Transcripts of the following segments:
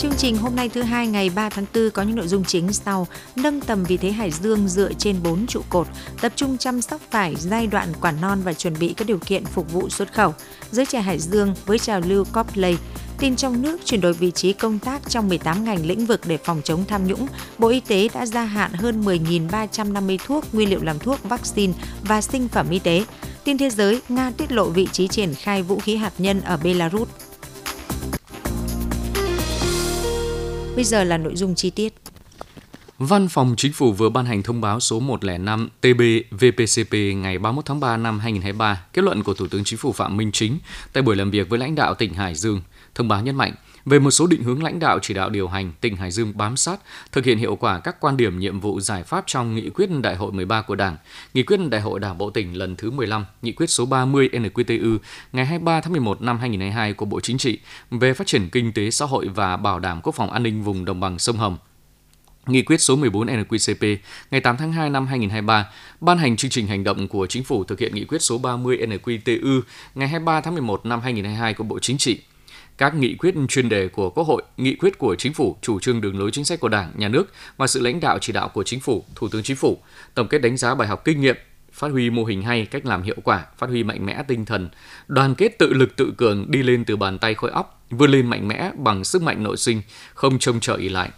Chương trình hôm nay thứ hai ngày 3 tháng 4 có những nội dung chính sau: nâng tầm vị thế Hải Dương dựa trên 4 trụ cột, tập trung chăm sóc vải giai đoạn quả non và chuẩn bị các điều kiện phục vụ xuất khẩu. Giới trẻ Hải Dương với trào lưu cosplay tin trong nước chuyển đổi vị trí công tác trong 18 ngành lĩnh vực để phòng chống tham nhũng, Bộ Y tế đã gia hạn hơn 10.350 thuốc, nguyên liệu làm thuốc, vaccine và sinh phẩm y tế. Tin thế giới, Nga tiết lộ vị trí triển khai vũ khí hạt nhân ở Belarus. Bây giờ là nội dung chi tiết. Văn phòng Chính phủ vừa ban hành thông báo số 105 TB VPCP ngày 31 tháng 3 năm 2023, kết luận của Thủ tướng Chính phủ Phạm Minh Chính tại buổi làm việc với lãnh đạo tỉnh Hải Dương. Thông báo nhấn mạnh, về một số định hướng lãnh đạo chỉ đạo điều hành, tỉnh Hải Dương bám sát, thực hiện hiệu quả các quan điểm nhiệm vụ giải pháp trong nghị quyết đại hội 13 của Đảng, nghị quyết đại hội Đảng bộ tỉnh lần thứ 15, nghị quyết số 30 NQTU ngày 23 tháng 11 năm 2022 của Bộ Chính trị về phát triển kinh tế xã hội và bảo đảm quốc phòng an ninh vùng đồng bằng sông Hồng. Nghị quyết số 14 NQCP ngày 8 tháng 2 năm 2023 ban hành chương trình hành động của Chính phủ thực hiện nghị quyết số 30 NQTU ngày 23 tháng 11 năm 2022 của Bộ Chính trị. Các nghị quyết chuyên đề của Quốc hội, nghị quyết của Chính phủ, chủ trương đường lối chính sách của Đảng, Nhà nước và sự lãnh đạo chỉ đạo của Chính phủ, Thủ tướng Chính phủ, tổng kết đánh giá bài học kinh nghiệm, phát huy mô hình hay, cách làm hiệu quả, phát huy mạnh mẽ tinh thần, đoàn kết tự lực tự cường đi lên từ bàn tay khối óc, vươn lên mạnh mẽ bằng sức mạnh nội sinh, không trông chờ ý lại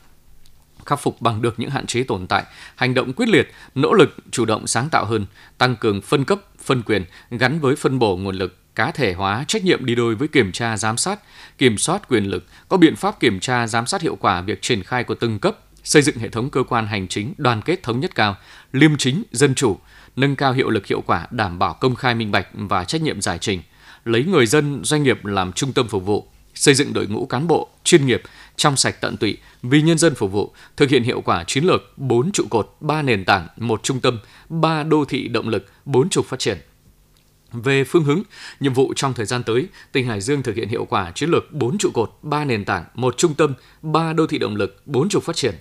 khắc phục bằng được những hạn chế tồn tại, hành động quyết liệt, nỗ lực chủ động sáng tạo hơn, tăng cường phân cấp, phân quyền gắn với phân bổ nguồn lực, cá thể hóa trách nhiệm đi đôi với kiểm tra giám sát, kiểm soát quyền lực, có biện pháp kiểm tra giám sát hiệu quả việc triển khai của từng cấp, xây dựng hệ thống cơ quan hành chính đoàn kết thống nhất cao, liêm chính, dân chủ, nâng cao hiệu lực hiệu quả, đảm bảo công khai minh bạch và trách nhiệm giải trình, lấy người dân, doanh nghiệp làm trung tâm phục vụ, xây dựng đội ngũ cán bộ chuyên nghiệp, trong sạch tận tụy, vì nhân dân phục vụ, thực hiện hiệu quả chiến lược 4 trụ cột, 3 nền tảng, một trung tâm, 3 đô thị động lực, 4 trục phát triển. Về phương hướng, nhiệm vụ trong thời gian tới, tỉnh Hải Dương thực hiện hiệu quả chiến lược 4 trụ cột, 3 nền tảng, một trung tâm, 3 đô thị động lực, 4 trục phát triển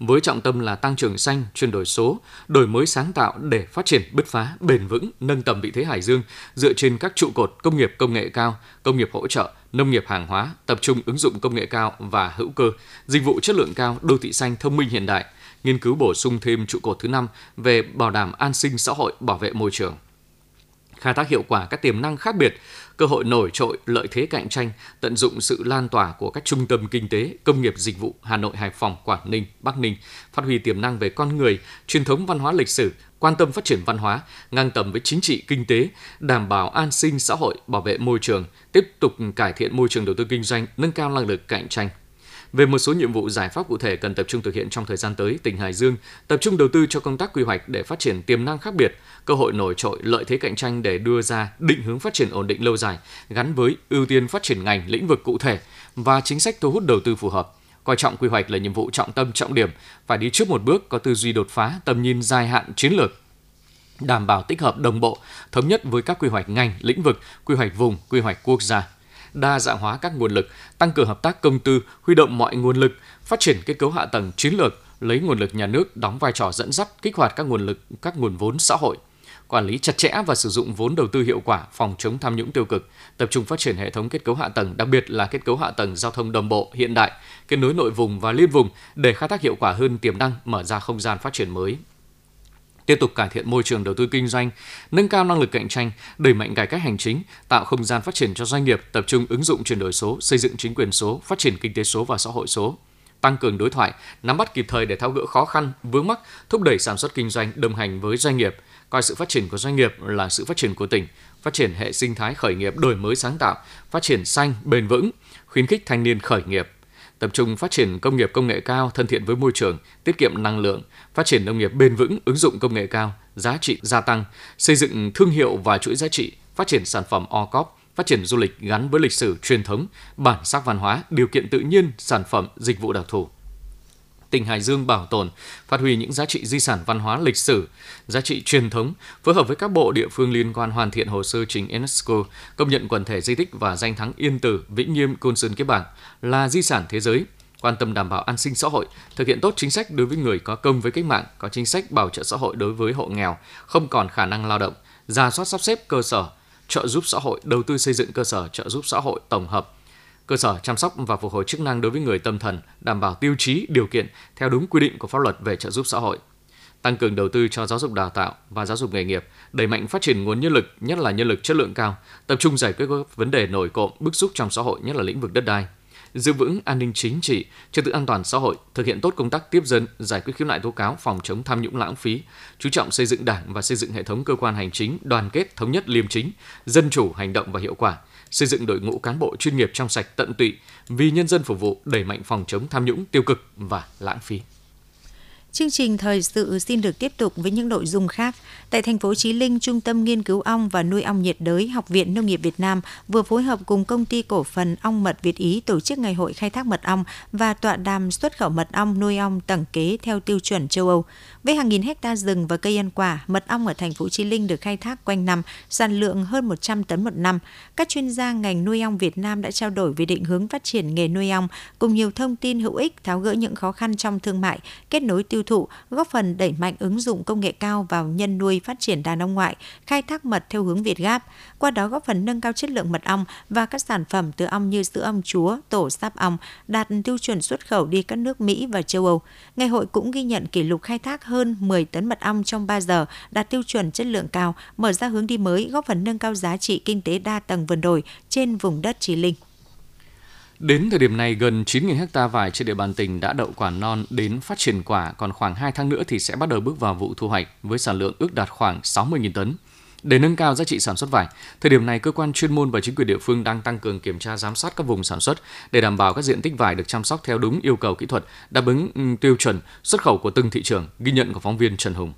với trọng tâm là tăng trưởng xanh, chuyển đổi số, đổi mới sáng tạo để phát triển bứt phá, bền vững, nâng tầm vị thế Hải Dương dựa trên các trụ cột công nghiệp công nghệ cao, công nghiệp hỗ trợ, nông nghiệp hàng hóa, tập trung ứng dụng công nghệ cao và hữu cơ, dịch vụ chất lượng cao, đô thị xanh thông minh hiện đại, nghiên cứu bổ sung thêm trụ cột thứ năm về bảo đảm an sinh xã hội, bảo vệ môi trường. Khai thác hiệu quả các tiềm năng khác biệt, cơ hội nổi trội, lợi thế cạnh tranh, tận dụng sự lan tỏa của các trung tâm kinh tế, công nghiệp dịch vụ Hà Nội, Hải Phòng, Quảng Ninh, Bắc Ninh, phát huy tiềm năng về con người, truyền thống văn hóa lịch sử, quan tâm phát triển văn hóa, ngang tầm với chính trị kinh tế, đảm bảo an sinh xã hội, bảo vệ môi trường, tiếp tục cải thiện môi trường đầu tư kinh doanh, nâng cao năng lực cạnh tranh. Về một số nhiệm vụ giải pháp cụ thể cần tập trung thực hiện trong thời gian tới, tỉnh Hải Dương tập trung đầu tư cho công tác quy hoạch để phát triển tiềm năng khác biệt, cơ hội nổi trội, lợi thế cạnh tranh để đưa ra định hướng phát triển ổn định lâu dài, gắn với ưu tiên phát triển ngành, lĩnh vực cụ thể và chính sách thu hút đầu tư phù hợp. Coi trọng quy hoạch là nhiệm vụ trọng tâm trọng điểm, phải đi trước một bước có tư duy đột phá, tầm nhìn dài hạn chiến lược, đảm bảo tích hợp đồng bộ, thống nhất với các quy hoạch ngành, lĩnh vực, quy hoạch vùng, quy hoạch quốc gia đa dạng hóa các nguồn lực, tăng cường hợp tác công tư, huy động mọi nguồn lực, phát triển kết cấu hạ tầng chiến lược, lấy nguồn lực nhà nước đóng vai trò dẫn dắt kích hoạt các nguồn lực, các nguồn vốn xã hội, quản lý chặt chẽ và sử dụng vốn đầu tư hiệu quả, phòng chống tham nhũng tiêu cực, tập trung phát triển hệ thống kết cấu hạ tầng, đặc biệt là kết cấu hạ tầng giao thông đồng bộ hiện đại, kết nối nội vùng và liên vùng để khai thác hiệu quả hơn tiềm năng, mở ra không gian phát triển mới tiếp tục cải thiện môi trường đầu tư kinh doanh, nâng cao năng lực cạnh tranh, đẩy mạnh cải cách hành chính, tạo không gian phát triển cho doanh nghiệp, tập trung ứng dụng chuyển đổi số, xây dựng chính quyền số, phát triển kinh tế số và xã hội số tăng cường đối thoại, nắm bắt kịp thời để tháo gỡ khó khăn, vướng mắc, thúc đẩy sản xuất kinh doanh đồng hành với doanh nghiệp, coi sự phát triển của doanh nghiệp là sự phát triển của tỉnh, phát triển hệ sinh thái khởi nghiệp đổi mới sáng tạo, phát triển xanh, bền vững, khuyến khích thanh niên khởi nghiệp, tập trung phát triển công nghiệp công nghệ cao thân thiện với môi trường, tiết kiệm năng lượng, phát triển nông nghiệp bền vững, ứng dụng công nghệ cao, giá trị gia tăng, xây dựng thương hiệu và chuỗi giá trị, phát triển sản phẩm OCOP, phát triển du lịch gắn với lịch sử truyền thống, bản sắc văn hóa, điều kiện tự nhiên, sản phẩm, dịch vụ đặc thù tỉnh Hải Dương bảo tồn, phát huy những giá trị di sản văn hóa lịch sử, giá trị truyền thống, phối hợp với các bộ địa phương liên quan hoàn thiện hồ sơ trình UNESCO công nhận quần thể di tích và danh thắng Yên Tử, Vĩnh Nghiêm, Côn Sơn Kiếp bảng là di sản thế giới, quan tâm đảm bảo an sinh xã hội, thực hiện tốt chính sách đối với người có công với cách mạng, có chính sách bảo trợ xã hội đối với hộ nghèo, không còn khả năng lao động, ra soát sắp xếp cơ sở, trợ giúp xã hội, đầu tư xây dựng cơ sở trợ giúp xã hội tổng hợp, cơ sở chăm sóc và phục hồi chức năng đối với người tâm thần, đảm bảo tiêu chí, điều kiện theo đúng quy định của pháp luật về trợ giúp xã hội. Tăng cường đầu tư cho giáo dục đào tạo và giáo dục nghề nghiệp, đẩy mạnh phát triển nguồn nhân lực, nhất là nhân lực chất lượng cao, tập trung giải quyết các vấn đề nổi cộm, bức xúc trong xã hội, nhất là lĩnh vực đất đai, giữ vững an ninh chính trị, trật tự an toàn xã hội, thực hiện tốt công tác tiếp dân, giải quyết khiếu nại tố cáo, phòng chống tham nhũng lãng phí, chú trọng xây dựng Đảng và xây dựng hệ thống cơ quan hành chính đoàn kết, thống nhất, liêm chính, dân chủ, hành động và hiệu quả, xây dựng đội ngũ cán bộ chuyên nghiệp trong sạch tận tụy, vì nhân dân phục vụ, đẩy mạnh phòng chống tham nhũng tiêu cực và lãng phí. Chương trình thời sự xin được tiếp tục với những nội dung khác. Tại thành phố Chí Linh, Trung tâm Nghiên cứu ong và nuôi ong nhiệt đới Học viện Nông nghiệp Việt Nam vừa phối hợp cùng công ty cổ phần ong mật Việt Ý tổ chức ngày hội khai thác mật ong và tọa đàm xuất khẩu mật ong nuôi ong tầng kế theo tiêu chuẩn châu Âu. Với hàng nghìn hecta rừng và cây ăn quả, mật ong ở thành phố Chí Linh được khai thác quanh năm, sản lượng hơn 100 tấn một năm. Các chuyên gia ngành nuôi ong Việt Nam đã trao đổi về định hướng phát triển nghề nuôi ong cùng nhiều thông tin hữu ích tháo gỡ những khó khăn trong thương mại, kết nối tiêu thụ, góp phần đẩy mạnh ứng dụng công nghệ cao vào nhân nuôi phát triển đàn ong ngoại, khai thác mật theo hướng Việt Gáp, qua đó góp phần nâng cao chất lượng mật ong và các sản phẩm từ ong như sữa ong chúa, tổ sáp ong đạt tiêu chuẩn xuất khẩu đi các nước Mỹ và châu Âu. Ngày hội cũng ghi nhận kỷ lục khai thác hơn hơn 10 tấn mật ong trong 3 giờ, đạt tiêu chuẩn chất lượng cao, mở ra hướng đi mới góp phần nâng cao giá trị kinh tế đa tầng vườn đồi trên vùng đất Trí Linh. Đến thời điểm này, gần 9.000 ha vải trên địa bàn tỉnh đã đậu quả non đến phát triển quả, còn khoảng 2 tháng nữa thì sẽ bắt đầu bước vào vụ thu hoạch với sản lượng ước đạt khoảng 60.000 tấn. Để nâng cao giá trị sản xuất vải, thời điểm này cơ quan chuyên môn và chính quyền địa phương đang tăng cường kiểm tra giám sát các vùng sản xuất để đảm bảo các diện tích vải được chăm sóc theo đúng yêu cầu kỹ thuật, đáp ứng ừ, tiêu chuẩn xuất khẩu của từng thị trường, ghi nhận của phóng viên Trần Hùng.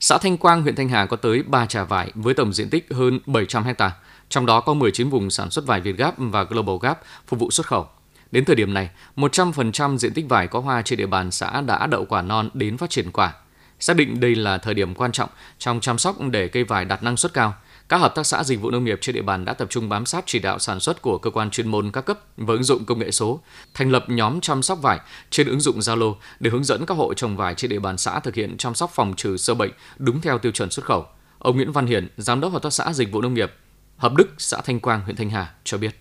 Xã Thanh Quang, huyện Thanh Hà có tới 3 trà vải với tổng diện tích hơn 700 ha, trong đó có 19 vùng sản xuất vải Việt Gap và Global Gap phục vụ xuất khẩu. Đến thời điểm này, 100% diện tích vải có hoa trên địa bàn xã đã đậu quả non đến phát triển quả. Xác định đây là thời điểm quan trọng trong chăm sóc để cây vải đạt năng suất cao. Các hợp tác xã dịch vụ nông nghiệp trên địa bàn đã tập trung bám sát chỉ đạo sản xuất của cơ quan chuyên môn các cấp và ứng dụng công nghệ số, thành lập nhóm chăm sóc vải trên ứng dụng Zalo để hướng dẫn các hộ trồng vải trên địa bàn xã thực hiện chăm sóc phòng trừ sâu bệnh đúng theo tiêu chuẩn xuất khẩu. Ông Nguyễn Văn Hiển, giám đốc hợp tác xã dịch vụ nông nghiệp Hợp Đức, xã Thanh Quang, huyện Thanh Hà cho biết.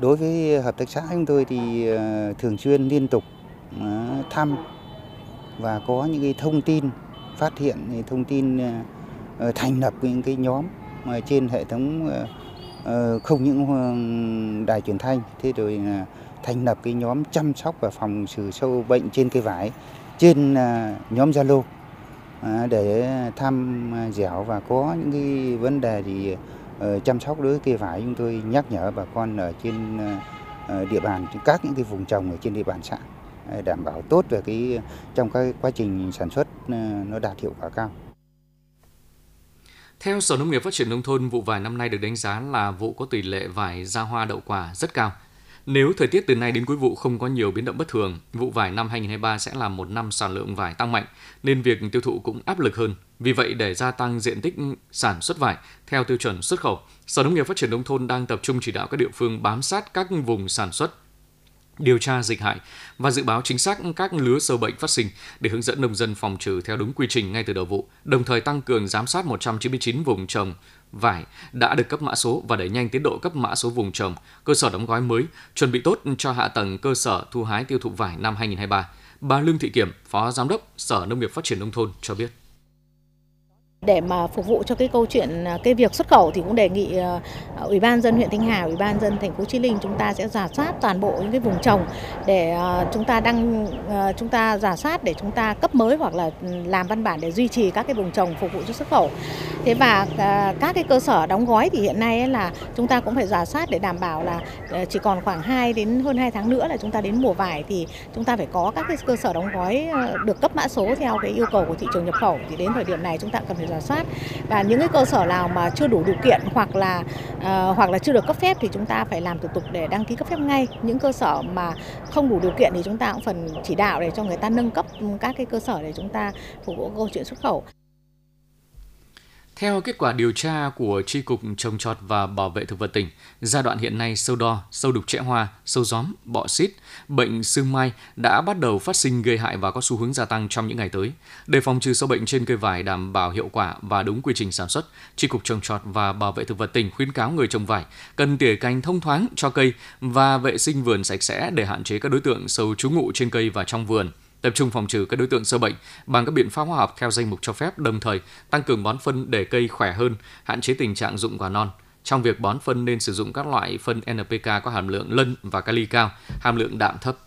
Đối với hợp tác xã chúng tôi thì ờ, thường xuyên liên tục ờ, thăm và có những cái thông tin, phát hiện thì thông tin ờ, ờ, thành lập những cái nhóm ờ, trên hệ thống không những đài truyền thanh, thế rồi thành lập cái nhóm chăm sóc và phòng trừ sâu bệnh trên cây vải, trên nhóm Zalo để thăm dẻo và có những cái vấn đề thì chăm sóc đối với cây vải chúng tôi nhắc nhở bà con ở trên địa bàn, các những cái vùng trồng ở trên địa bàn xã đảm bảo tốt về cái trong cái quá trình sản xuất ờ, nó đạt hiệu quả cao. Theo Sở Nông nghiệp Phát triển Nông thôn, vụ vải năm nay được đánh giá là vụ có tỷ lệ vải ra hoa đậu quả rất cao – nếu thời tiết từ nay đến cuối vụ không có nhiều biến động bất thường, vụ vải năm 2023 sẽ là một năm sản lượng vải tăng mạnh, nên việc tiêu thụ cũng áp lực hơn. Vì vậy, để gia tăng diện tích sản xuất vải theo tiêu chuẩn xuất khẩu, Sở Nông nghiệp Phát triển Nông thôn đang tập trung chỉ đạo các địa phương bám sát các vùng sản xuất điều tra dịch hại và dự báo chính xác các lứa sâu bệnh phát sinh để hướng dẫn nông dân phòng trừ theo đúng quy trình ngay từ đầu vụ, đồng thời tăng cường giám sát 199 vùng trồng vải đã được cấp mã số và đẩy nhanh tiến độ cấp mã số vùng trồng, cơ sở đóng gói mới, chuẩn bị tốt cho hạ tầng cơ sở thu hái tiêu thụ vải năm 2023. Bà Lương Thị Kiểm, Phó Giám đốc Sở Nông nghiệp Phát triển Nông thôn cho biết. Để mà phục vụ cho cái câu chuyện à, cái việc xuất khẩu thì cũng đề nghị à, Ủy ban dân huyện Thanh Hà, Ủy ban dân thành phố Chí Linh chúng ta sẽ giả soát toàn bộ những cái vùng trồng để à, chúng ta đăng chúng ta giả soát để chúng ta cấp mới hoặc là ừ, làm văn bản để duy trì các cái vùng trồng phục vụ cho xuất khẩu. Thế và các cái cơ sở đóng gói thì hiện nay là chúng ta cũng phải giả soát để đảm bảo là chỉ còn khoảng 2 đến hơn 2 tháng nữa là chúng ta đến mùa vải thì chúng ta phải có các cái cơ sở đóng gói được cấp mã số theo cái yêu cầu của thị trường nhập khẩu thì đến thời điểm này chúng ta cần phải giả soát. Và những cái cơ sở nào mà chưa đủ điều kiện hoặc là uh, hoặc là chưa được cấp phép thì chúng ta phải làm thủ tục để đăng ký cấp phép ngay. Những cơ sở mà không đủ điều kiện thì chúng ta cũng phần chỉ đạo để cho người ta nâng cấp các cái cơ sở để chúng ta phục vụ câu chuyện xuất khẩu. Theo kết quả điều tra của Tri Cục Trồng trọt và Bảo vệ Thực vật tỉnh, giai đoạn hiện nay sâu đo, sâu đục trẻ hoa, sâu gióm, bọ xít, bệnh sương mai đã bắt đầu phát sinh gây hại và có xu hướng gia tăng trong những ngày tới. Để phòng trừ sâu bệnh trên cây vải đảm bảo hiệu quả và đúng quy trình sản xuất, Tri Cục Trồng trọt và Bảo vệ Thực vật tỉnh khuyến cáo người trồng vải cần tỉa cành thông thoáng cho cây và vệ sinh vườn sạch sẽ để hạn chế các đối tượng sâu trú ngụ trên cây và trong vườn tập trung phòng trừ các đối tượng sâu bệnh bằng các biện pháp hóa học theo danh mục cho phép, đồng thời tăng cường bón phân để cây khỏe hơn, hạn chế tình trạng rụng quả non. Trong việc bón phân nên sử dụng các loại phân NPK có hàm lượng lân và kali cao, hàm lượng đạm thấp.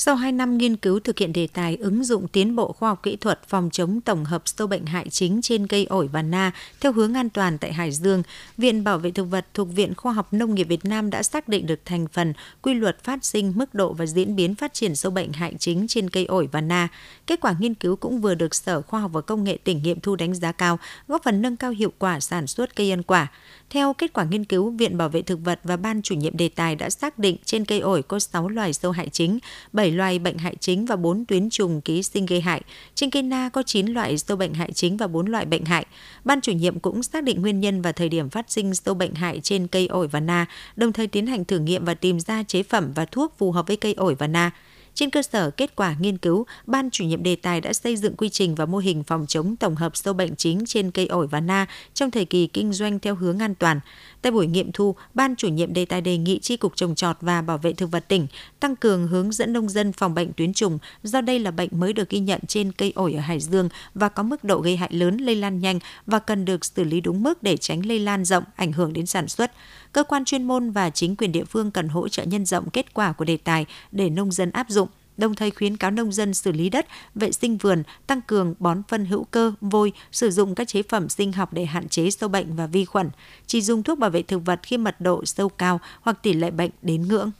Sau 2 năm nghiên cứu thực hiện đề tài ứng dụng tiến bộ khoa học kỹ thuật phòng chống tổng hợp sâu bệnh hại chính trên cây ổi và na theo hướng an toàn tại Hải Dương, Viện Bảo vệ thực vật thuộc Viện Khoa học Nông nghiệp Việt Nam đã xác định được thành phần, quy luật phát sinh, mức độ và diễn biến phát triển sâu bệnh hại chính trên cây ổi và na. Kết quả nghiên cứu cũng vừa được Sở Khoa học và Công nghệ tỉnh nghiệm thu đánh giá cao, góp phần nâng cao hiệu quả sản xuất cây ăn quả. Theo kết quả nghiên cứu, Viện Bảo vệ thực vật và Ban chủ nhiệm đề tài đã xác định trên cây ổi có 6 loài sâu hại chính, 7 loài bệnh hại chính và 4 tuyến trùng ký sinh gây hại. Trên cây na có 9 loại sâu bệnh hại chính và 4 loại bệnh hại. Ban chủ nhiệm cũng xác định nguyên nhân và thời điểm phát sinh sâu bệnh hại trên cây ổi và na, đồng thời tiến hành thử nghiệm và tìm ra chế phẩm và thuốc phù hợp với cây ổi và na. Trên cơ sở kết quả nghiên cứu, Ban chủ nhiệm đề tài đã xây dựng quy trình và mô hình phòng chống tổng hợp sâu bệnh chính trên cây ổi và na trong thời kỳ kinh doanh theo hướng an toàn. Tại buổi nghiệm thu, Ban chủ nhiệm đề tài đề nghị Tri Cục Trồng trọt và Bảo vệ Thực vật tỉnh tăng cường hướng dẫn nông dân phòng bệnh tuyến trùng do đây là bệnh mới được ghi nhận trên cây ổi ở Hải Dương và có mức độ gây hại lớn lây lan nhanh và cần được xử lý đúng mức để tránh lây lan rộng, ảnh hưởng đến sản xuất. Cơ quan chuyên môn và chính quyền địa phương cần hỗ trợ nhân rộng kết quả của đề tài để nông dân áp dụng đồng thời khuyến cáo nông dân xử lý đất, vệ sinh vườn, tăng cường bón phân hữu cơ, vôi, sử dụng các chế phẩm sinh học để hạn chế sâu bệnh và vi khuẩn, chỉ dùng thuốc bảo vệ thực vật khi mật độ sâu cao hoặc tỷ lệ bệnh đến ngưỡng.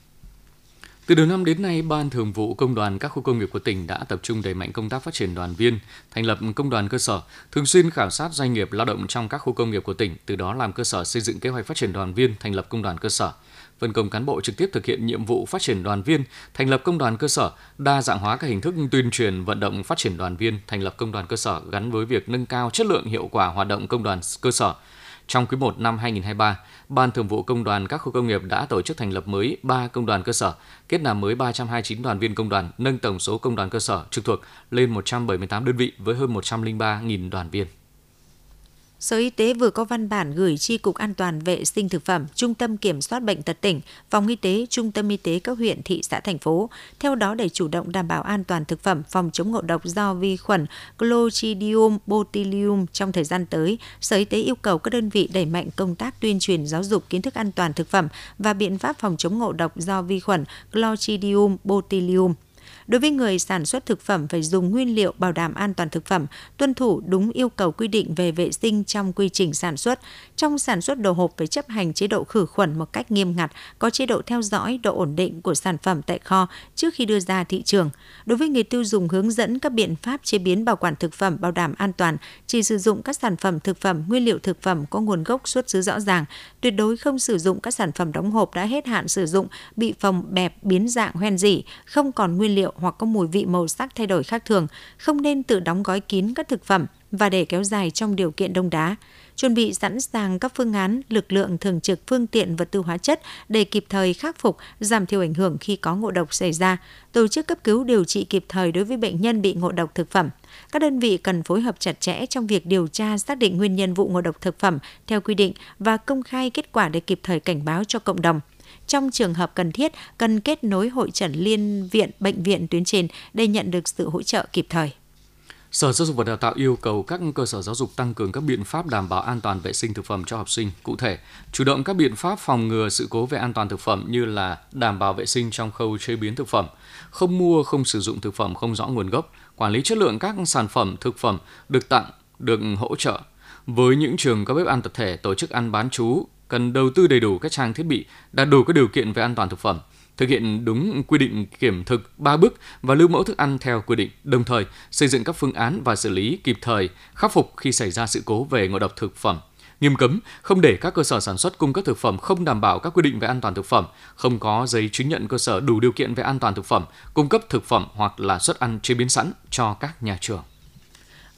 Từ đầu năm đến nay, Ban Thường vụ Công đoàn các khu công nghiệp của tỉnh đã tập trung đẩy mạnh công tác phát triển đoàn viên, thành lập công đoàn cơ sở, thường xuyên khảo sát doanh nghiệp lao động trong các khu công nghiệp của tỉnh, từ đó làm cơ sở xây dựng kế hoạch phát triển đoàn viên, thành lập công đoàn cơ sở phân công cán bộ trực tiếp thực hiện nhiệm vụ phát triển đoàn viên, thành lập công đoàn cơ sở, đa dạng hóa các hình thức tuyên truyền vận động phát triển đoàn viên, thành lập công đoàn cơ sở gắn với việc nâng cao chất lượng hiệu quả hoạt động công đoàn cơ sở. Trong quý 1 năm 2023, Ban Thường vụ Công đoàn các khu công nghiệp đã tổ chức thành lập mới 3 công đoàn cơ sở, kết nạp mới 329 đoàn viên công đoàn, nâng tổng số công đoàn cơ sở trực thuộc lên 178 đơn vị với hơn 103.000 đoàn viên. Sở Y tế vừa có văn bản gửi Tri Cục An toàn Vệ sinh Thực phẩm, Trung tâm Kiểm soát Bệnh tật tỉnh, Phòng Y tế, Trung tâm Y tế các huyện, thị xã, thành phố. Theo đó, để chủ động đảm bảo an toàn thực phẩm, phòng chống ngộ độc do vi khuẩn Clostridium botulinum trong thời gian tới, Sở Y tế yêu cầu các đơn vị đẩy mạnh công tác tuyên truyền giáo dục kiến thức an toàn thực phẩm và biện pháp phòng chống ngộ độc do vi khuẩn Clostridium botulinum Đối với người sản xuất thực phẩm phải dùng nguyên liệu bảo đảm an toàn thực phẩm, tuân thủ đúng yêu cầu quy định về vệ sinh trong quy trình sản xuất. Trong sản xuất đồ hộp phải chấp hành chế độ khử khuẩn một cách nghiêm ngặt, có chế độ theo dõi độ ổn định của sản phẩm tại kho trước khi đưa ra thị trường. Đối với người tiêu dùng hướng dẫn các biện pháp chế biến bảo quản thực phẩm bảo đảm an toàn, chỉ sử dụng các sản phẩm thực phẩm, nguyên liệu thực phẩm có nguồn gốc xuất xứ rõ ràng, tuyệt đối không sử dụng các sản phẩm đóng hộp đã hết hạn sử dụng, bị phồng bẹp, biến dạng hoen dỉ, không còn nguyên liệu hoặc có mùi vị màu sắc thay đổi khác thường, không nên tự đóng gói kín các thực phẩm và để kéo dài trong điều kiện đông đá. Chuẩn bị sẵn sàng các phương án, lực lượng thường trực phương tiện vật tư hóa chất để kịp thời khắc phục, giảm thiểu ảnh hưởng khi có ngộ độc xảy ra, tổ chức cấp cứu điều trị kịp thời đối với bệnh nhân bị ngộ độc thực phẩm. Các đơn vị cần phối hợp chặt chẽ trong việc điều tra xác định nguyên nhân vụ ngộ độc thực phẩm theo quy định và công khai kết quả để kịp thời cảnh báo cho cộng đồng. Trong trường hợp cần thiết, cần kết nối hội trần liên viện, bệnh viện tuyến trên để nhận được sự hỗ trợ kịp thời. Sở Giáo dục và Đào tạo yêu cầu các cơ sở giáo dục tăng cường các biện pháp đảm bảo an toàn vệ sinh thực phẩm cho học sinh. Cụ thể, chủ động các biện pháp phòng ngừa sự cố về an toàn thực phẩm như là đảm bảo vệ sinh trong khâu chế biến thực phẩm, không mua, không sử dụng thực phẩm không rõ nguồn gốc, quản lý chất lượng các sản phẩm thực phẩm được tặng, được hỗ trợ. Với những trường có bếp ăn tập thể tổ chức ăn bán chú, cần đầu tư đầy đủ các trang thiết bị đạt đủ các điều kiện về an toàn thực phẩm, thực hiện đúng quy định kiểm thực 3 bước và lưu mẫu thức ăn theo quy định, đồng thời xây dựng các phương án và xử lý kịp thời, khắc phục khi xảy ra sự cố về ngộ độc thực phẩm. Nghiêm cấm không để các cơ sở sản xuất cung cấp thực phẩm không đảm bảo các quy định về an toàn thực phẩm, không có giấy chứng nhận cơ sở đủ điều kiện về an toàn thực phẩm, cung cấp thực phẩm hoặc là xuất ăn chế biến sẵn cho các nhà trường.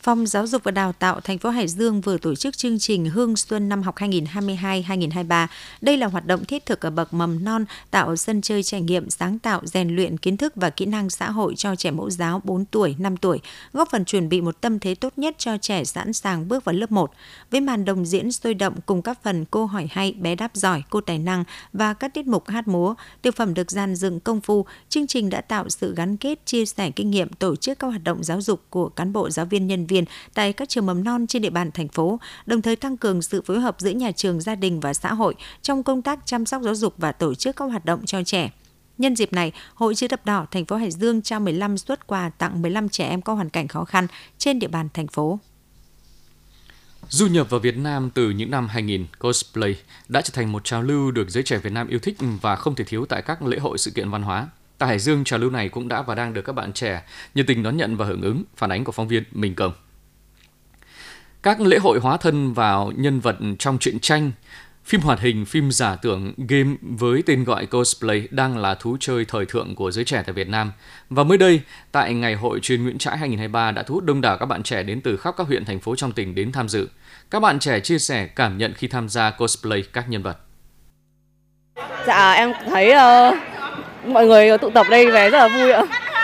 Phòng Giáo dục và Đào tạo thành phố Hải Dương vừa tổ chức chương trình Hương Xuân năm học 2022-2023. Đây là hoạt động thiết thực ở bậc mầm non, tạo sân chơi trải nghiệm, sáng tạo, rèn luyện kiến thức và kỹ năng xã hội cho trẻ mẫu giáo 4 tuổi, 5 tuổi, góp phần chuẩn bị một tâm thế tốt nhất cho trẻ sẵn sàng bước vào lớp 1. Với màn đồng diễn sôi động cùng các phần cô hỏi hay, bé đáp giỏi, cô tài năng và các tiết mục hát múa, tiêu phẩm được dàn dựng công phu, chương trình đã tạo sự gắn kết, chia sẻ kinh nghiệm tổ chức các hoạt động giáo dục của cán bộ giáo viên nhân viên tại các trường mầm non trên địa bàn thành phố, đồng thời tăng cường sự phối hợp giữa nhà trường, gia đình và xã hội trong công tác chăm sóc giáo dục và tổ chức các hoạt động cho trẻ. Nhân dịp này, Hội chữ thập đỏ thành phố Hải Dương trao 15 suất quà tặng 15 trẻ em có hoàn cảnh khó khăn trên địa bàn thành phố. Du nhập vào Việt Nam từ những năm 2000, cosplay đã trở thành một trào lưu được giới trẻ Việt Nam yêu thích và không thể thiếu tại các lễ hội sự kiện văn hóa. Tại Hải Dương, trào lưu này cũng đã và đang được các bạn trẻ nhiệt tình đón nhận và hưởng ứng, phản ánh của phóng viên Minh Cầm. Các lễ hội hóa thân vào nhân vật trong truyện tranh, phim hoạt hình, phim giả tưởng, game với tên gọi cosplay đang là thú chơi thời thượng của giới trẻ tại Việt Nam. Và mới đây, tại Ngày hội truyền Nguyễn Trãi 2023 đã thu hút đông đảo các bạn trẻ đến từ khắp các huyện, thành phố trong tỉnh đến tham dự. Các bạn trẻ chia sẻ cảm nhận khi tham gia cosplay các nhân vật. Dạ, em thấy uh, mọi người tụ tập đây về rất là vui ạ.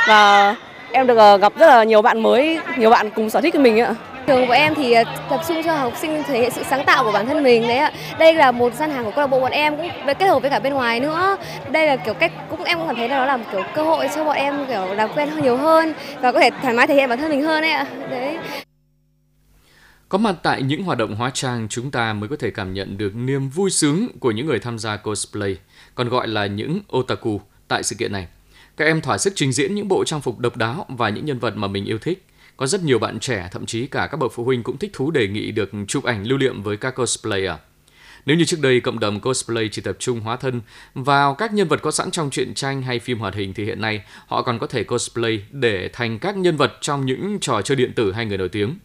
Và em được uh, gặp rất là nhiều bạn mới, nhiều bạn cùng sở thích với mình ạ. Trường của em thì ờ, tập trung cho học sinh thể hiện sự sáng tạo của bản thân mình đấy ạ. Đây là một gian hàng của câu lạc bộ bọn em cũng kết hợp với cả bên ngoài nữa. Đây là kiểu cách cũng em cũng cảm thấy là nó là một kiểu cơ hội cho bọn em kiểu làm quen hơn nhiều hơn và có thể thoải mái thể hiện bản thân mình hơn đấy ạ. Đấy. Có mặt tại những hoạt động hóa trang, chúng ta mới có thể cảm nhận được niềm vui sướng của những người tham gia cosplay, còn gọi là những otaku tại sự kiện này. Các em thỏa sức trình diễn những bộ trang phục độc đáo và những nhân vật mà mình yêu thích. Có rất nhiều bạn trẻ, thậm chí cả các bậc phụ huynh cũng thích thú đề nghị được chụp ảnh lưu niệm với các cosplayer. Nếu như trước đây cộng đồng cosplay chỉ tập trung hóa thân vào các nhân vật có sẵn trong truyện tranh hay phim hoạt hình thì hiện nay họ còn có thể cosplay để thành các nhân vật trong những trò chơi điện tử hay người nổi tiếng.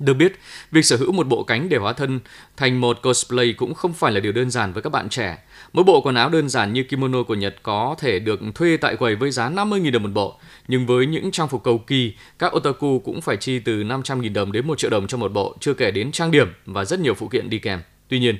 Được biết, việc sở hữu một bộ cánh để hóa thân thành một cosplay cũng không phải là điều đơn giản với các bạn trẻ. Mỗi bộ quần áo đơn giản như kimono của Nhật có thể được thuê tại quầy với giá 50.000 đồng một bộ. Nhưng với những trang phục cầu kỳ, các otaku cũng phải chi từ 500.000 đồng đến 1 triệu đồng cho một bộ, chưa kể đến trang điểm và rất nhiều phụ kiện đi kèm. Tuy nhiên,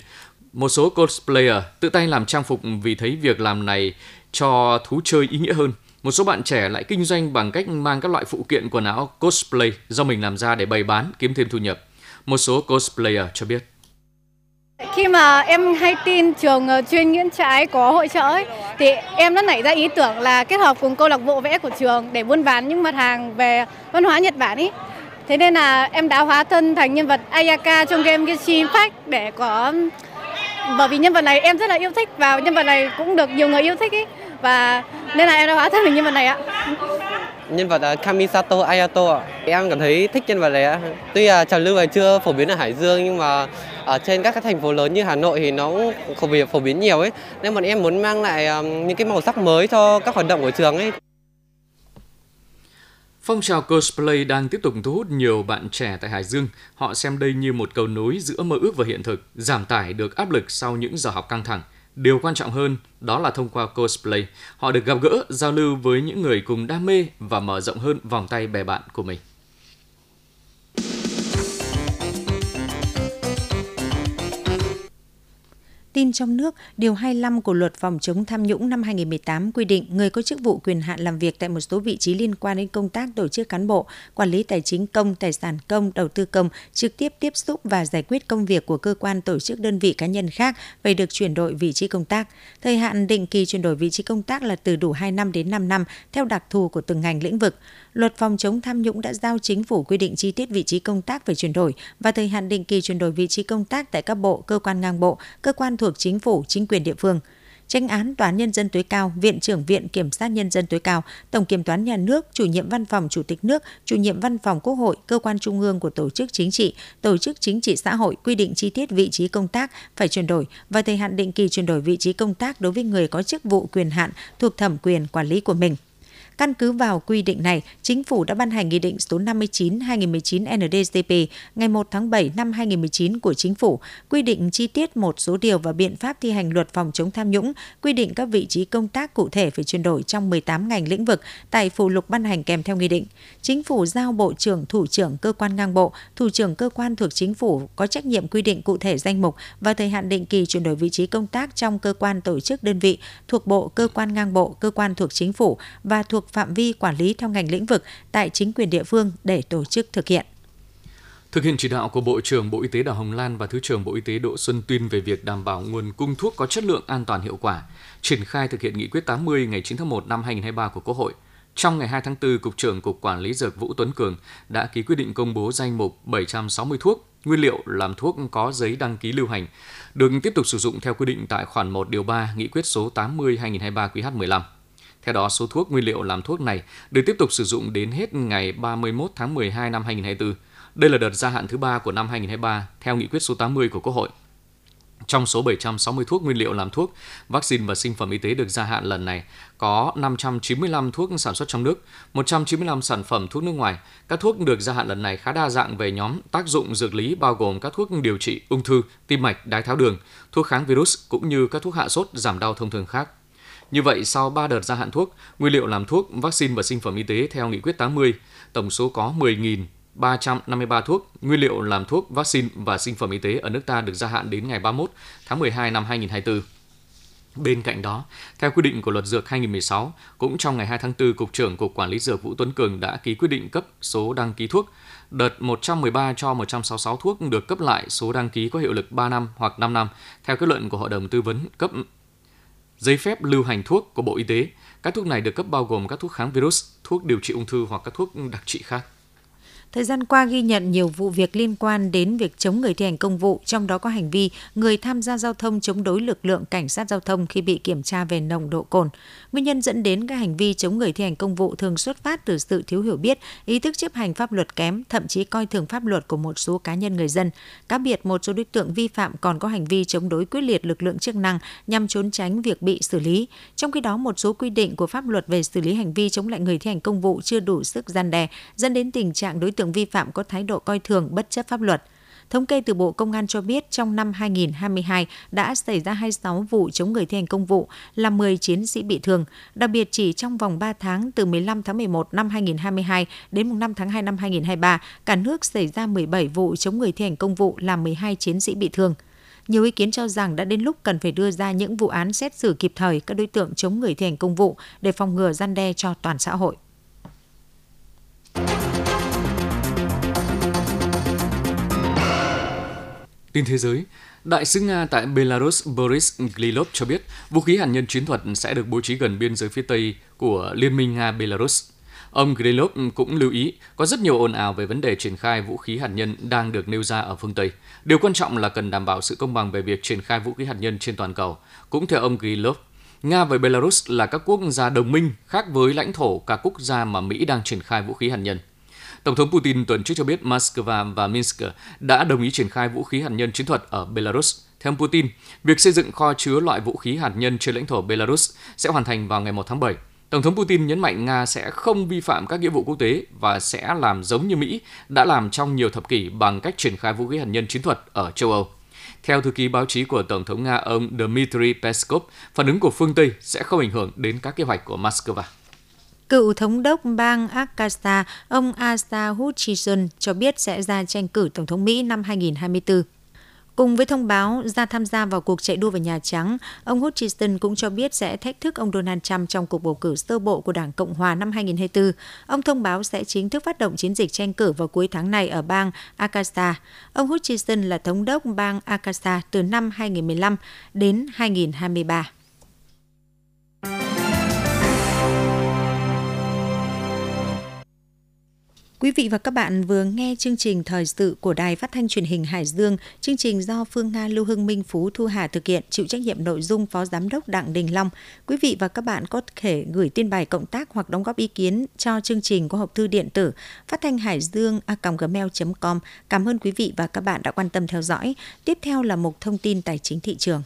một số cosplayer tự tay làm trang phục vì thấy việc làm này cho thú chơi ý nghĩa hơn. Một số bạn trẻ lại kinh doanh bằng cách mang các loại phụ kiện quần áo cosplay do mình làm ra để bày bán kiếm thêm thu nhập. Một số cosplayer cho biết. Khi mà em hay tin trường ờ, chuyên Nguyễn Trãi có hội trợ ấy, thì em đã nảy ra ý tưởng là kết hợp cùng câu lạc bộ vẽ của trường để buôn bán những mặt hàng về văn hóa Nhật Bản ý. Thế nên là em đã hóa thân thành nhân vật Ayaka trong game Genshin Impact để có bởi vì nhân vật này em rất là yêu thích và nhân vật này cũng được nhiều người yêu thích ý và nên là em đã hóa thân thành nhân vật này ạ nhân vật uh, Kamisato Ayato ạ. Em cảm thấy thích nhân vật này ạ. Tuy là trào lưu này chưa phổ biến ở Hải Dương nhưng mà ở trên các cái thành phố lớn như Hà Nội thì nó cũng phổ biến, phổ biến nhiều ấy. Nên bọn em muốn mang lại um, những cái màu sắc mới cho các hoạt động của trường ấy. Phong trào cosplay đang tiếp tục thu hút nhiều bạn trẻ tại Hải Dương. Họ xem đây như một cầu nối giữa mơ ước và hiện thực, giảm tải được áp lực sau những giờ học căng thẳng. Điều quan trọng hơn đó là thông qua cosplay, họ được gặp gỡ, giao lưu với những người cùng đam mê và mở rộng hơn vòng tay bè bạn của mình. Tin trong nước, Điều 25 của Luật Phòng chống tham nhũng năm 2018 quy định người có chức vụ quyền hạn làm việc tại một số vị trí liên quan đến công tác tổ chức cán bộ, quản lý tài chính công, tài sản công, đầu tư công, trực tiếp tiếp xúc và giải quyết công việc của cơ quan tổ chức đơn vị cá nhân khác phải được chuyển đổi vị trí công tác. Thời hạn định kỳ chuyển đổi vị trí công tác là từ đủ 2 năm đến 5 năm theo đặc thù của từng ngành lĩnh vực. Luật phòng chống tham nhũng đã giao chính phủ quy định chi tiết vị trí công tác phải chuyển đổi và thời hạn định kỳ chuyển đổi vị trí công tác tại các bộ, cơ quan ngang bộ, cơ quan thuộc chính phủ, chính quyền địa phương. Tranh án Tòa án Nhân dân tối cao, Viện trưởng Viện Kiểm sát Nhân dân tối cao, Tổng Kiểm toán Nhà nước, Chủ nhiệm Văn phòng Chủ tịch nước, Chủ nhiệm Văn phòng Quốc hội, Cơ quan Trung ương của Tổ chức Chính trị, Tổ chức Chính trị Xã hội quy định chi tiết vị trí công tác phải chuyển đổi và thời hạn định kỳ chuyển đổi vị trí công tác đối với người có chức vụ quyền hạn thuộc thẩm quyền quản lý của mình Căn cứ vào quy định này, Chính phủ đã ban hành Nghị định số 59-2019 NDCP ngày 1 tháng 7 năm 2019 của Chính phủ, quy định chi tiết một số điều và biện pháp thi hành luật phòng chống tham nhũng, quy định các vị trí công tác cụ thể phải chuyển đổi trong 18 ngành lĩnh vực tại phụ lục ban hành kèm theo nghị định. Chính phủ giao Bộ trưởng, Thủ trưởng cơ quan ngang bộ, Thủ trưởng cơ quan thuộc Chính phủ có trách nhiệm quy định cụ thể danh mục và thời hạn định kỳ chuyển đổi vị trí công tác trong cơ quan tổ chức đơn vị thuộc bộ, cơ quan ngang bộ, cơ quan thuộc Chính phủ và thuộc phạm vi quản lý theo ngành lĩnh vực tại chính quyền địa phương để tổ chức thực hiện. Thực hiện chỉ đạo của Bộ trưởng Bộ Y tế Đào Hồng Lan và Thứ trưởng Bộ Y tế Đỗ Xuân Tuyên về việc đảm bảo nguồn cung thuốc có chất lượng an toàn hiệu quả, triển khai thực hiện nghị quyết 80 ngày 9 tháng 1 năm 2023 của Quốc hội. Trong ngày 2 tháng 4, Cục trưởng Cục Quản lý Dược Vũ Tuấn Cường đã ký quyết định công bố danh mục 760 thuốc, nguyên liệu làm thuốc có giấy đăng ký lưu hành, được tiếp tục sử dụng theo quy định tại khoản 1 điều 3 Nghị quyết số 80/2023 QH15. Theo đó, số thuốc nguyên liệu làm thuốc này được tiếp tục sử dụng đến hết ngày 31 tháng 12 năm 2024. Đây là đợt gia hạn thứ ba của năm 2023 theo nghị quyết số 80 của Quốc hội. Trong số 760 thuốc nguyên liệu làm thuốc, vaccine và sinh phẩm y tế được gia hạn lần này có 595 thuốc sản xuất trong nước, 195 sản phẩm thuốc nước ngoài. Các thuốc được gia hạn lần này khá đa dạng về nhóm tác dụng dược lý bao gồm các thuốc điều trị ung thư, tim mạch, đái tháo đường, thuốc kháng virus cũng như các thuốc hạ sốt, giảm đau thông thường khác. Như vậy, sau 3 đợt gia hạn thuốc, nguyên liệu làm thuốc, vaccine và sinh phẩm y tế theo nghị quyết 80, tổng số có 10.353 thuốc, nguyên liệu làm thuốc, vaccine và sinh phẩm y tế ở nước ta được gia hạn đến ngày 31 tháng 12 năm 2024. Bên cạnh đó, theo quy định của Luật Dược 2016, cũng trong ngày 2 tháng 4, Cục trưởng Cục Quản lý Dược Vũ Tuấn Cường đã ký quyết định cấp số đăng ký thuốc. Đợt 113 cho 166 thuốc được cấp lại số đăng ký có hiệu lực 3 năm hoặc 5 năm, theo kết luận của Hội đồng Tư vấn cấp giấy phép lưu hành thuốc của Bộ Y tế. Các thuốc này được cấp bao gồm các thuốc kháng virus, thuốc điều trị ung thư hoặc các thuốc đặc trị khác. Thời gian qua ghi nhận nhiều vụ việc liên quan đến việc chống người thi hành công vụ, trong đó có hành vi người tham gia giao thông chống đối lực lượng cảnh sát giao thông khi bị kiểm tra về nồng độ cồn. Nguyên nhân dẫn đến các hành vi chống người thi hành công vụ thường xuất phát từ sự thiếu hiểu biết, ý thức chấp hành pháp luật kém, thậm chí coi thường pháp luật của một số cá nhân người dân. Cá biệt một số đối tượng vi phạm còn có hành vi chống đối quyết liệt lực lượng chức năng nhằm trốn tránh việc bị xử lý. Trong khi đó, một số quy định của pháp luật về xử lý hành vi chống lại người thi hành công vụ chưa đủ sức gian đe, dẫn đến tình trạng đối tượng tượng vi phạm có thái độ coi thường bất chấp pháp luật. Thống kê từ Bộ Công an cho biết trong năm 2022 đã xảy ra 26 vụ chống người thi hành công vụ, làm 10 chiến sĩ bị thương. Đặc biệt chỉ trong vòng 3 tháng từ 15 tháng 11 năm 2022 đến 5 tháng 2 năm 2023, cả nước xảy ra 17 vụ chống người thi hành công vụ làm 12 chiến sĩ bị thương. Nhiều ý kiến cho rằng đã đến lúc cần phải đưa ra những vụ án xét xử kịp thời các đối tượng chống người thi hành công vụ để phòng ngừa gian đe cho toàn xã hội. Tin thế giới, Đại sứ Nga tại Belarus Boris Glilov cho biết vũ khí hạt nhân chiến thuật sẽ được bố trí gần biên giới phía Tây của Liên minh Nga-Belarus. Ông Glilov cũng lưu ý có rất nhiều ồn ào về vấn đề triển khai vũ khí hạt nhân đang được nêu ra ở phương Tây. Điều quan trọng là cần đảm bảo sự công bằng về việc triển khai vũ khí hạt nhân trên toàn cầu. Cũng theo ông Glilov, Nga và Belarus là các quốc gia đồng minh khác với lãnh thổ các quốc gia mà Mỹ đang triển khai vũ khí hạt nhân. Tổng thống Putin tuần trước cho biết Moscow và Minsk đã đồng ý triển khai vũ khí hạt nhân chiến thuật ở Belarus. Theo Putin, việc xây dựng kho chứa loại vũ khí hạt nhân trên lãnh thổ Belarus sẽ hoàn thành vào ngày 1 tháng 7. Tổng thống Putin nhấn mạnh Nga sẽ không vi phạm các nghĩa vụ quốc tế và sẽ làm giống như Mỹ đã làm trong nhiều thập kỷ bằng cách triển khai vũ khí hạt nhân chiến thuật ở châu Âu. Theo thư ký báo chí của Tổng thống Nga ông Dmitry Peskov, phản ứng của phương Tây sẽ không ảnh hưởng đến các kế hoạch của Moscow. Cựu thống đốc bang Arkansas, ông Asa Hutchinson cho biết sẽ ra tranh cử Tổng thống Mỹ năm 2024. Cùng với thông báo ra tham gia vào cuộc chạy đua vào Nhà Trắng, ông Hutchinson cũng cho biết sẽ thách thức ông Donald Trump trong cuộc bầu cử sơ bộ của Đảng Cộng Hòa năm 2024. Ông thông báo sẽ chính thức phát động chiến dịch tranh cử vào cuối tháng này ở bang Arkansas. Ông Hutchinson là thống đốc bang Arkansas từ năm 2015 đến 2023. Quý vị và các bạn vừa nghe chương trình thời sự của Đài Phát thanh Truyền hình Hải Dương, chương trình do Phương Nga Lưu Hưng Minh Phú Thu Hà thực hiện, chịu trách nhiệm nội dung Phó Giám đốc Đặng Đình Long. Quý vị và các bạn có thể gửi tin bài cộng tác hoặc đóng góp ý kiến cho chương trình qua hộp thư điện tử phát thanh hải dương gmail.com. Cảm ơn quý vị và các bạn đã quan tâm theo dõi. Tiếp theo là một thông tin tài chính thị trường.